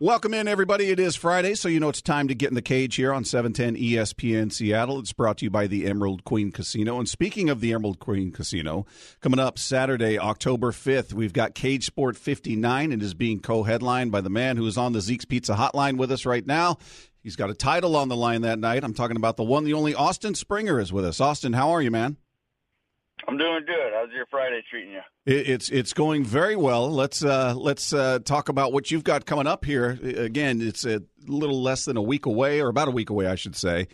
Welcome in, everybody. It is Friday, so you know it's time to get in the cage here on 710 ESPN Seattle. It's brought to you by the Emerald Queen Casino. And speaking of the Emerald Queen Casino, coming up Saturday, October 5th, we've got Cage Sport 59. It is being co headlined by the man who is on the Zeke's Pizza hotline with us right now. He's got a title on the line that night. I'm talking about the one, the only Austin Springer is with us. Austin, how are you, man? I'm doing good. How's your Friday treating you? It's it's going very well. Let's uh, let's uh, talk about what you've got coming up here. Again, it's a little less than a week away, or about a week away, I should say.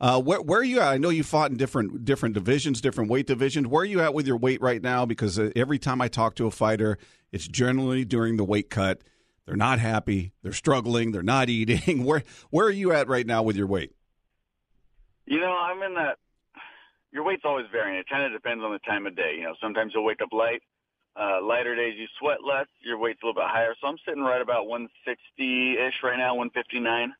Uh, where, where, are you at? I know you fought in different different divisions, different weight divisions. Where are you at with your weight right now? Because uh, every time I talk to a fighter, it's generally during the weight cut. They're not happy. They're struggling. They're not eating. Where where are you at right now with your weight? You know, I'm in that your weight's always varying. It kind of depends on the time of day. You know, sometimes you'll wake up light. Uh, lighter days you sweat less. Your weight's a little bit higher. So I'm sitting right about 160 ish right now, 159.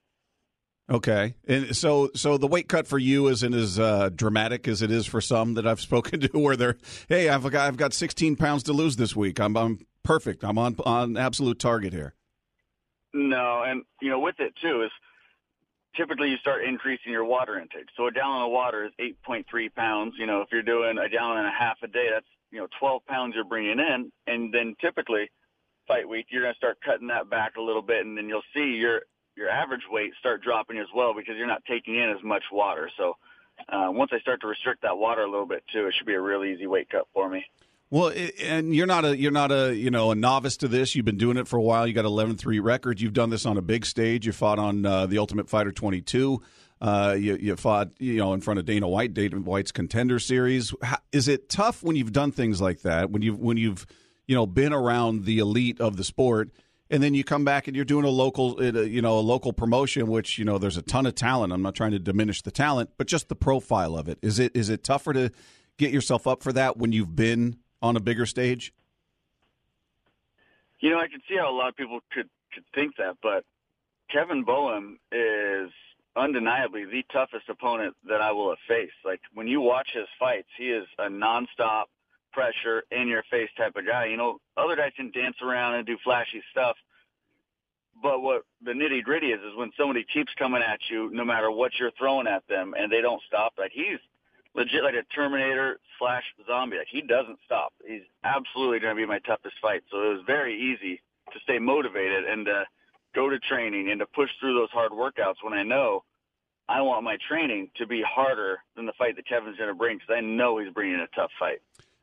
Okay, and so so the weight cut for you isn't as uh, dramatic as it is for some that I've spoken to, where they're, hey, I've got I've got 16 pounds to lose this week. I'm I'm perfect. I'm on on absolute target here. No, and you know with it too is typically you start increasing your water intake. So a gallon of water is 8.3 pounds. You know, if you're doing a gallon and a half a day, that's, you know, 12 pounds you're bringing in. And then typically fight week, you're going to start cutting that back a little bit and then you'll see your, your average weight start dropping as well because you're not taking in as much water. So uh, once I start to restrict that water a little bit too, it should be a real easy weight cut for me. Well, and you're not a you're not a you know a novice to this. You've been doing it for a while. You got 11-3 record. You've done this on a big stage. You fought on uh, the Ultimate Fighter 22. Uh, you, you, fought you know in front of Dana White, Dana White's Contender Series. How, is it tough when you've done things like that? When you've when you've you know been around the elite of the sport, and then you come back and you're doing a local uh, you know a local promotion, which you know there's a ton of talent. I'm not trying to diminish the talent, but just the profile of it. Is it is it tougher to get yourself up for that when you've been on a bigger stage? You know, I can see how a lot of people could could think that, but Kevin Bowen is undeniably the toughest opponent that I will have faced. Like when you watch his fights, he is a nonstop pressure in your face type of guy. You know, other guys can dance around and do flashy stuff. But what the nitty gritty is, is when somebody keeps coming at you, no matter what you're throwing at them, and they don't stop. Like he's legit like a Terminator slash zombie. Like he doesn't stop. He's absolutely going to be my toughest fight. So it was very easy to stay motivated and to go to training and to push through those hard workouts when I know I want my training to be harder than the fight that Kevin's going to bring because I know he's bringing a tough fight.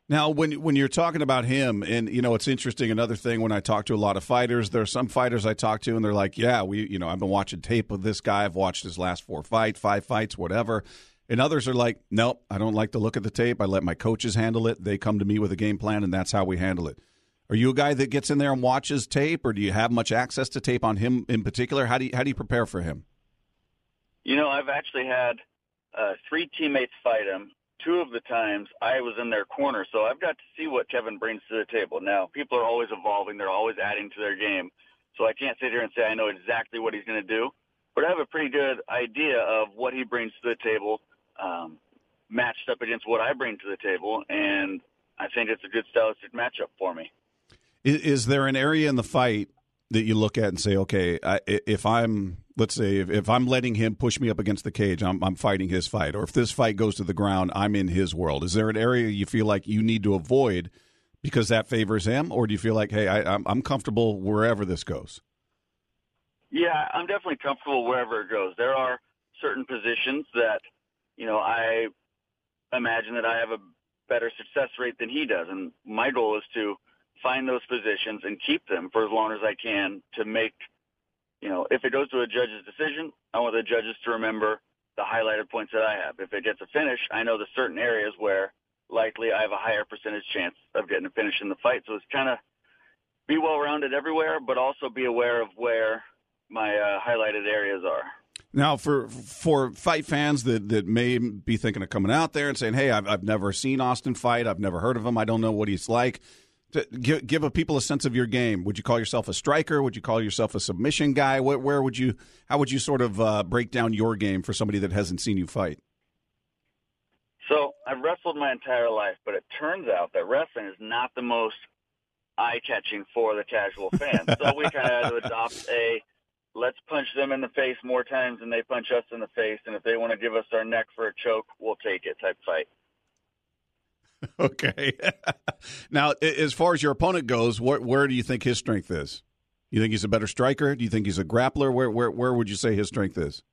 Now, when when you're talking about him, and you know, it's interesting. Another thing, when I talk to a lot of fighters, there are some fighters I talk to, and they're like, "Yeah, we, you know, I've been watching tape of this guy. I've watched his last four fight, five fights, whatever." And others are like, nope, I don't like to look at the tape. I let my coaches handle it. They come to me with a game plan, and that's how we handle it. Are you a guy that gets in there and watches tape, or do you have much access to tape on him in particular? How do you, how do you prepare for him? You know, I've actually had uh, three teammates fight him. Two of the times I was in their corner, so I've got to see what Kevin brings to the table. Now, people are always evolving; they're always adding to their game, so I can't sit here and say I know exactly what he's going to do, but I have a pretty good idea of what he brings to the table um, matched up against what I bring to the table, and I think it's a good stylistic matchup for me. Is, is there an area in the fight that you look at and say, okay, I, if I'm let's say if, if, I'm letting him push me up against the cage, I'm, I'm fighting his fight, or if this fight goes to the ground, I'm in his world. Is there an area you feel like you need to avoid because that favors him, or do you feel like, hey, I, I'm, I'm comfortable wherever this goes? Yeah, I'm definitely comfortable wherever it goes. There are certain positions that you know, I imagine that I have a better success rate than he does. And my goal is to find those positions and keep them for as long as I can to make, you know, if it goes to a judge's decision, I want the judges to remember the highlighted points that I have. If it gets a finish, I know the certain areas where likely I have a higher percentage chance of getting a finish in the fight. So it's kind of be well rounded everywhere, but also be aware of where my uh, highlighted areas are. Now, for for fight fans that, that may be thinking of coming out there and saying, "Hey, I've, I've never seen Austin fight. I've never heard of him. I don't know what he's like." To give, give a people a sense of your game. Would you call yourself a striker? Would you call yourself a submission guy? Where, where would you? How would you sort of uh, break down your game for somebody that hasn't seen you fight? So I've wrestled my entire life, but it turns out that wrestling is not the most eye catching for the casual fan. so we kind of had to adopt a let's punch them in the face more times than they punch us in the face, and if they want to give us our neck for a choke, we'll take it. Type fight. Okay. now, as far as your opponent goes, where, where do you think his strength is? You think he's a better striker? Do you think he's a grappler? Where where where would you say his strength is?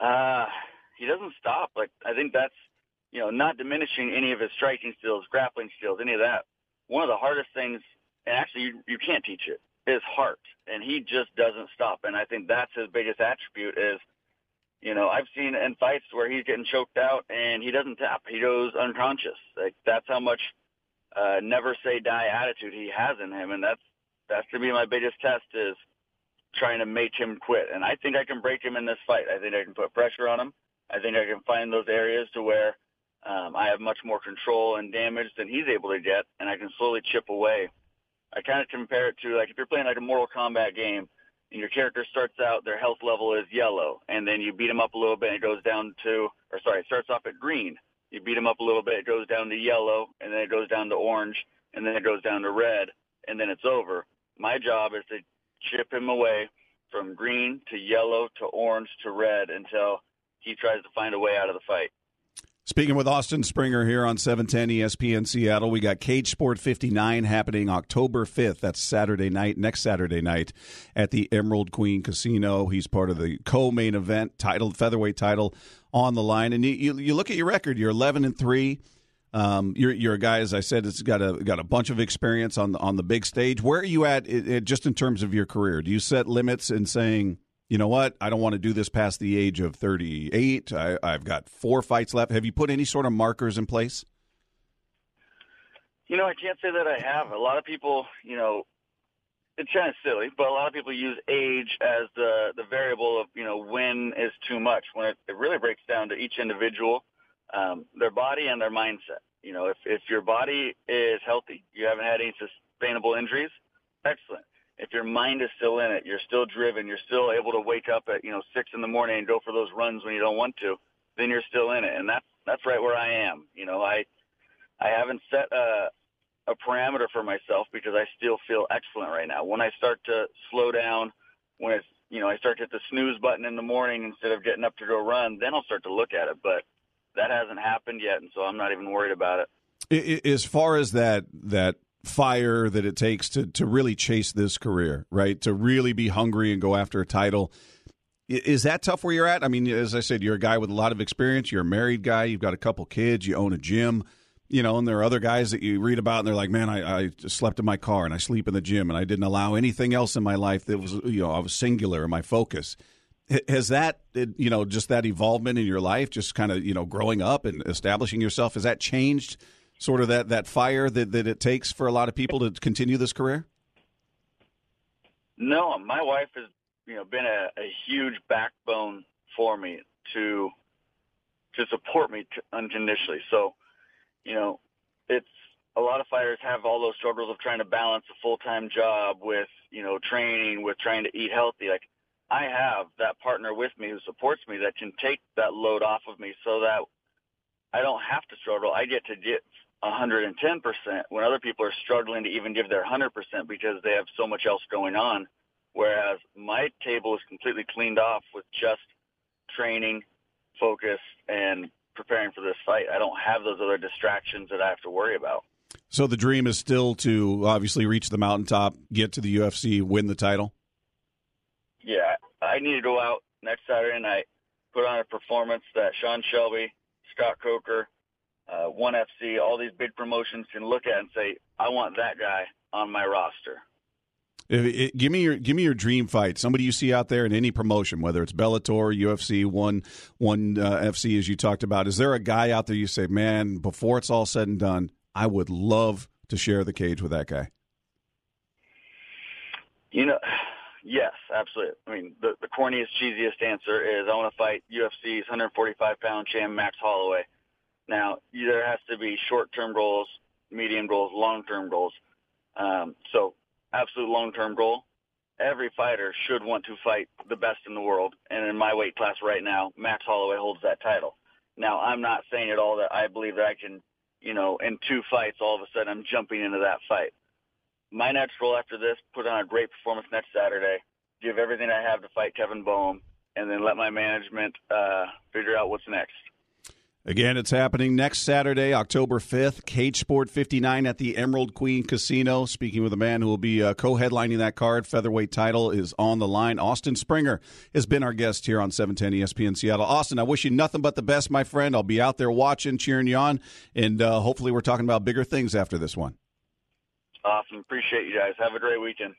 Uh, he doesn't stop. Like I think that's you know not diminishing any of his striking skills, grappling skills, any of that. One of the hardest things, and actually you, you can't teach it, is heart, and he just doesn't stop. And I think that's his biggest attribute is you know, I've seen in fights where he's getting choked out and he doesn't tap. He goes unconscious. Like that's how much uh, never say die attitude he has in him, and that's that's to be my biggest test is trying to make him quit. And I think I can break him in this fight. I think I can put pressure on him. I think I can find those areas to where um, I have much more control and damage than he's able to get, and I can slowly chip away. I kind of compare it to like if you're playing like a Mortal Kombat game and your character starts out, their health level is yellow, and then you beat them up a little bit, and it goes down to, or sorry, it starts off at green. You beat them up a little bit, it goes down to yellow, and then it goes down to orange, and then it goes down to red, and then it's over. My job is to chip him away from green to yellow to orange to red until he tries to find a way out of the fight. Speaking with Austin Springer here on 710 ESPN Seattle, we got Cage Sport 59 happening October 5th. That's Saturday night, next Saturday night at the Emerald Queen Casino. He's part of the co-main event, titled featherweight title on the line. And you, you, you look at your record, you're 11 and 3. Um, you're, you're a guy, as I said, it's got a got a bunch of experience on the, on the big stage. Where are you at, it, it, just in terms of your career? Do you set limits in saying, you know what? I don't want to do this past the age of 38. I, I've got four fights left. Have you put any sort of markers in place? You know, I can't say that I have. A lot of people, you know, it's kind of silly, but a lot of people use age as the the variable of you know when is too much. When it, it really breaks down to each individual, um, their body and their mindset. You know, if if your body is healthy, you haven't had any sustainable injuries, excellent if your mind is still in it, you're still driven, you're still able to wake up at, you know, six in the morning and go for those runs when you don't want to, then you're still in it. And that's, that's right where I am. You know, I, I haven't set a, a parameter for myself because I still feel excellent right now. When I start to slow down, when it's, you know, I start to hit the snooze button in the morning instead of getting up to go run, then I'll start to look at it. But that hasn't happened yet. And so I'm not even worried about it. As far as that, that fire that it takes to to really chase this career, right? To really be hungry and go after a title. Is that tough where you're at? I mean, as I said, you're a guy with a lot of experience. You're a married guy. You've got a couple kids. You own a gym. You know, and there are other guys that you read about, and they're like, "Man, I, I slept in my car and I sleep in the gym, and I didn't allow anything else in my life that was, you know, I was singular in my focus." Has that, uh, you know, just that evolvement in your life, just kind of, you know, growing up and establishing yourself, has that changed sort of that, that fire that, that it takes for a lot of people to continue this career? No, my wife has you know been a, a huge backbone for me to to support me unconditionally. So, you know, it's a lot of fighters have all those struggles of trying to balance a full time job with you know training, with trying to eat healthy. Like I have that partner with me who supports me that can take that load off of me, so that I don't have to struggle. I get to get 110% when other people are struggling to even give their 100% because they have so much else going on. Whereas my table is completely cleaned off with just training, focus, and preparing for this fight. I don't have those other distractions that I have to worry about. So the dream is still to obviously reach the mountaintop, get to the UFC, win the title? Yeah, I need to go out next Saturday night, put on a performance that Sean Shelby, Scott Coker, uh, ONE FC, all these big promotions can look at and say, I want that guy on my roster. It, it, give me your give me your dream fight. Somebody you see out there in any promotion, whether it's Bellator, UFC, one one uh, FC, as you talked about. Is there a guy out there you say, man, before it's all said and done, I would love to share the cage with that guy? You know, yes, absolutely. I mean, the, the corniest, cheesiest answer is I want to fight UFC's 145 pound champ Max Holloway. Now, there has to be short-term goals, medium goals, long-term goals. Um, so, absolute long-term goal. Every fighter should want to fight the best in the world, and in my weight class right now, Max Holloway holds that title. Now, I'm not saying at all that I believe that I can, you know, in two fights, all of a sudden I'm jumping into that fight. My next goal after this, put on a great performance next Saturday, give everything I have to fight Kevin Boehm, and then let my management uh, figure out what's next. Again, it's happening next Saturday, October 5th, Cage Sport 59 at the Emerald Queen Casino. Speaking with a man who will be uh, co headlining that card, featherweight title is on the line. Austin Springer has been our guest here on 710 ESPN Seattle. Austin, I wish you nothing but the best, my friend. I'll be out there watching, cheering you on, and uh, hopefully we're talking about bigger things after this one. Awesome. Appreciate you guys. Have a great weekend.